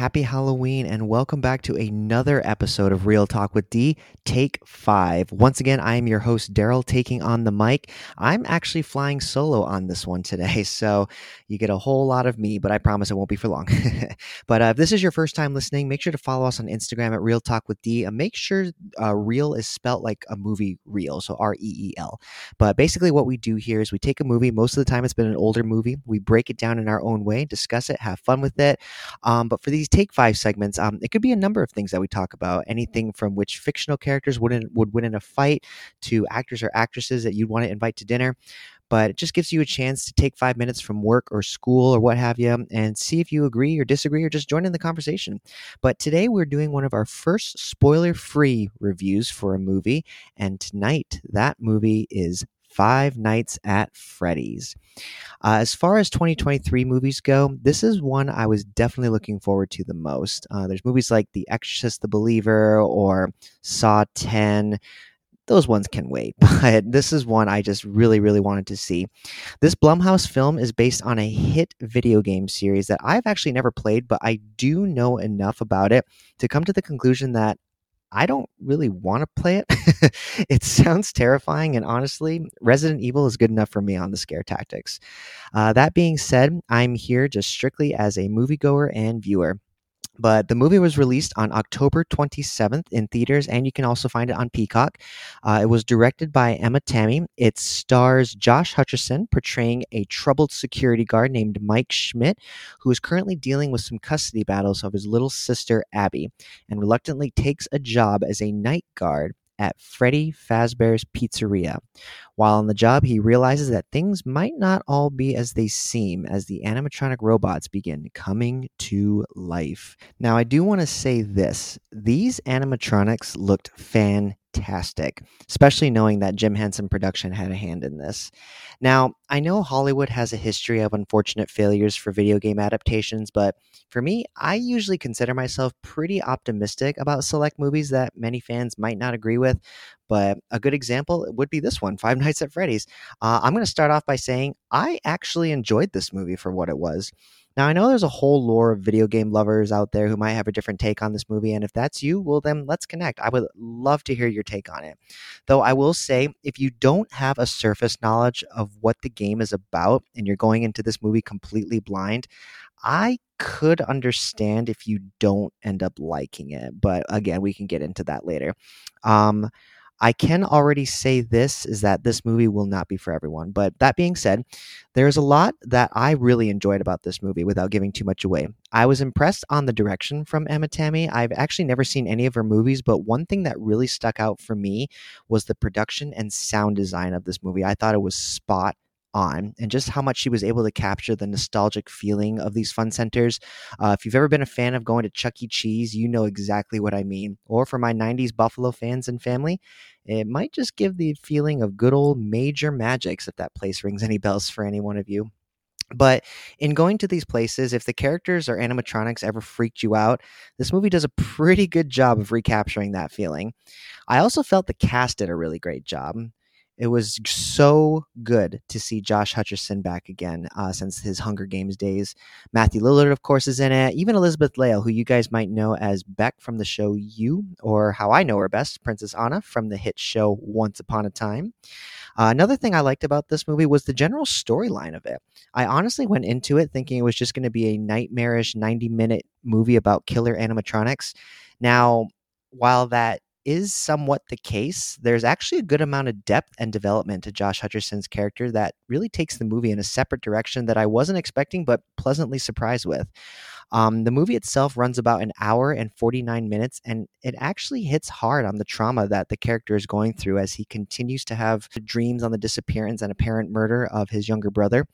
happy Halloween, and welcome back to another episode of Reel Talk with D, Take Five. Once again, I am your host, Daryl, taking on the mic. I'm actually flying solo on this one today, so you get a whole lot of me, but I promise it won't be for long. but uh, if this is your first time listening, make sure to follow us on Instagram at Reel Talk with D. And make sure uh, real is spelt like a movie reel, so R E E L. But basically, what we do here is we take a movie, most of the time it's been an older movie, we break it down in our own way, discuss it, have fun with it. Um, but for these take five segments, um, it could be a number of things that we talk about. Anything from which fictional characters would in, would win in a fight to actors or actresses that you'd want to invite to dinner. But it just gives you a chance to take five minutes from work or school or what have you and see if you agree or disagree or just join in the conversation. But today we're doing one of our first spoiler free reviews for a movie. And tonight, that movie is Five Nights at Freddy's. Uh, as far as 2023 movies go, this is one I was definitely looking forward to the most. Uh, there's movies like The Exorcist, The Believer, or Saw 10 those ones can wait. But this is one I just really, really wanted to see. This Blumhouse film is based on a hit video game series that I've actually never played, but I do know enough about it to come to the conclusion that I don't really want to play it. it sounds terrifying, and honestly, Resident Evil is good enough for me on the scare tactics. Uh, that being said, I'm here just strictly as a moviegoer and viewer. But the movie was released on October 27th in theaters, and you can also find it on Peacock. Uh, it was directed by Emma Tammi. It stars Josh Hutcherson portraying a troubled security guard named Mike Schmidt, who is currently dealing with some custody battles of his little sister Abby, and reluctantly takes a job as a night guard at Freddy Fazbear's Pizzeria. While on the job, he realizes that things might not all be as they seem as the animatronic robots begin coming to life. Now, I do want to say this these animatronics looked fantastic fantastic, especially knowing that Jim Henson Production had a hand in this. Now, I know Hollywood has a history of unfortunate failures for video game adaptations, but for me, I usually consider myself pretty optimistic about select movies that many fans might not agree with. But a good example would be this one, Five Nights at Freddy's. Uh, I'm going to start off by saying I actually enjoyed this movie for what it was. Now, I know there's a whole lore of video game lovers out there who might have a different take on this movie. And if that's you, well, then let's connect. I would love to hear your take on it. Though I will say, if you don't have a surface knowledge of what the game is about and you're going into this movie completely blind, I could understand if you don't end up liking it. But again, we can get into that later. Um, I can already say this is that this movie will not be for everyone. But that being said, there's a lot that I really enjoyed about this movie without giving too much away. I was impressed on the direction from Emma Tammi. I've actually never seen any of her movies, but one thing that really stuck out for me was the production and sound design of this movie. I thought it was spot on and just how much she was able to capture the nostalgic feeling of these fun centers. Uh, if you've ever been a fan of going to Chuck E. Cheese, you know exactly what I mean. Or for my 90s Buffalo fans and family, it might just give the feeling of good old Major Magics if that place rings any bells for any one of you. But in going to these places, if the characters or animatronics ever freaked you out, this movie does a pretty good job of recapturing that feeling. I also felt the cast did a really great job. It was so good to see Josh Hutcherson back again uh, since his Hunger Games days. Matthew Lillard, of course, is in it. Even Elizabeth Lail, who you guys might know as Beck from the show You, or how I know her best, Princess Anna from the hit show Once Upon a Time. Uh, another thing I liked about this movie was the general storyline of it. I honestly went into it thinking it was just going to be a nightmarish 90 minute movie about killer animatronics. Now, while that is somewhat the case. There's actually a good amount of depth and development to Josh Hutcherson's character that really takes the movie in a separate direction that I wasn't expecting, but pleasantly surprised with. Um, the movie itself runs about an hour and 49 minutes, and it actually hits hard on the trauma that the character is going through as he continues to have dreams on the disappearance and apparent murder of his younger brother.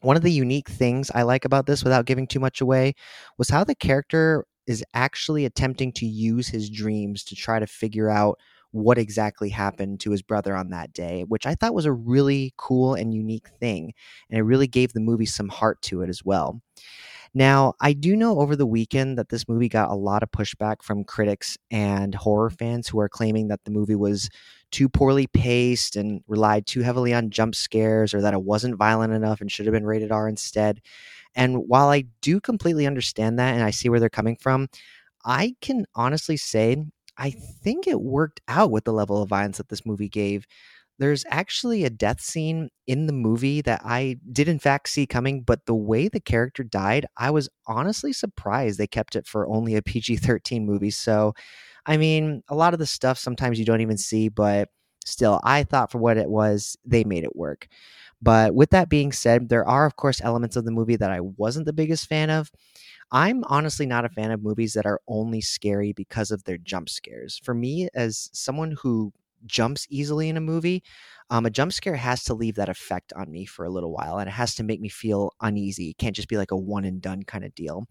One of the unique things I like about this, without giving too much away, was how the character is actually attempting to use his dreams to try to figure out what exactly happened to his brother on that day, which I thought was a really cool and unique thing. And it really gave the movie some heart to it as well. Now, I do know over the weekend that this movie got a lot of pushback from critics and horror fans who are claiming that the movie was too poorly paced and relied too heavily on jump scares or that it wasn't violent enough and should have been rated R instead. And while I do completely understand that and I see where they're coming from, I can honestly say I think it worked out with the level of violence that this movie gave. There's actually a death scene in the movie that I did, in fact, see coming, but the way the character died, I was honestly surprised they kept it for only a PG 13 movie. So, I mean, a lot of the stuff sometimes you don't even see, but still, I thought for what it was, they made it work. But with that being said, there are, of course, elements of the movie that I wasn't the biggest fan of. I'm honestly not a fan of movies that are only scary because of their jump scares. For me, as someone who jumps easily in a movie, um, a jump scare has to leave that effect on me for a little while and it has to make me feel uneasy. It can't just be like a one and done kind of deal.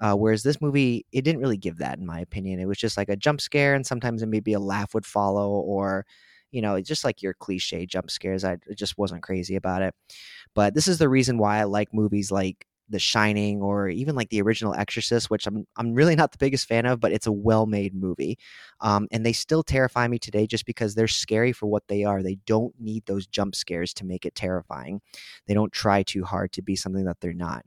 Uh, whereas this movie, it didn't really give that, in my opinion. It was just like a jump scare, and sometimes maybe a laugh would follow, or you know, just like your cliche jump scares. I just wasn't crazy about it. But this is the reason why I like movies like the Shining or even like the original Exorcist, which I'm I'm really not the biggest fan of, but it's a well-made movie, um, and they still terrify me today just because they're scary for what they are. They don't need those jump scares to make it terrifying. They don't try too hard to be something that they're not.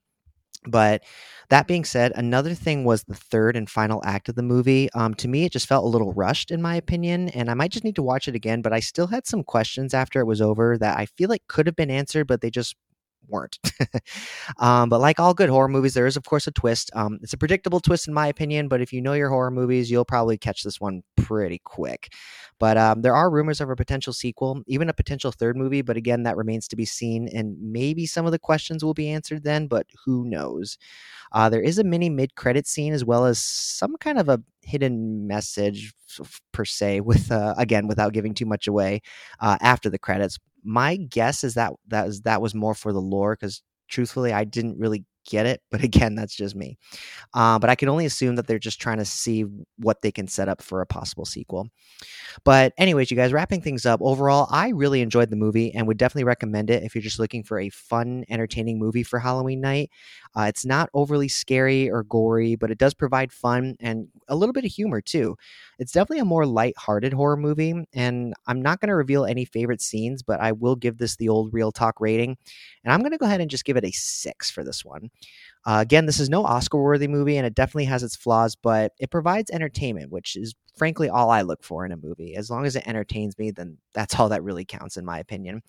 But that being said, another thing was the third and final act of the movie. Um, to me, it just felt a little rushed, in my opinion, and I might just need to watch it again. But I still had some questions after it was over that I feel like could have been answered, but they just weren't. um, but like all good horror movies, there is, of course, a twist. Um, it's a predictable twist, in my opinion, but if you know your horror movies, you'll probably catch this one pretty quick. But um, there are rumors of a potential sequel, even a potential third movie. But again, that remains to be seen. And maybe some of the questions will be answered then, but who knows? Uh, there is a mini mid credit scene as well as some kind of a hidden message per se with uh, again without giving too much away uh, after the credits my guess is that that was that was more for the lore because truthfully i didn't really get it but again that's just me. Uh, but i can only assume that they're just trying to see what they can set up for a possible sequel. But anyways you guys wrapping things up overall i really enjoyed the movie and would definitely recommend it if you're just looking for a fun entertaining movie for halloween night. Uh, it's not overly scary or gory but it does provide fun and a little bit of humor too. It's definitely a more light-hearted horror movie and i'm not going to reveal any favorite scenes but i will give this the old real talk rating and i'm going to go ahead and just give it a six for this one uh, again, this is no Oscar worthy movie and it definitely has its flaws, but it provides entertainment, which is frankly all I look for in a movie. As long as it entertains me, then that's all that really counts, in my opinion.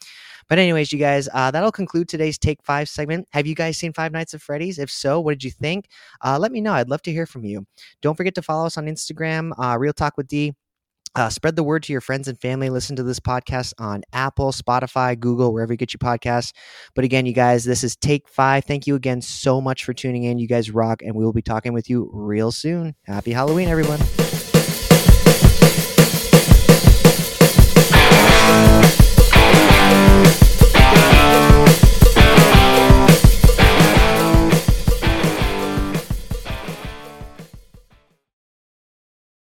But, anyways, you guys, uh, that'll conclude today's Take Five segment. Have you guys seen Five Nights at Freddy's? If so, what did you think? Uh, let me know. I'd love to hear from you. Don't forget to follow us on Instagram, uh, Reel Talk with D. Uh, spread the word to your friends and family. Listen to this podcast on Apple, Spotify, Google, wherever you get your podcasts. But again, you guys, this is Take Five. Thank you again so much for tuning in. You guys rock, and we will be talking with you real soon. Happy Halloween, everyone.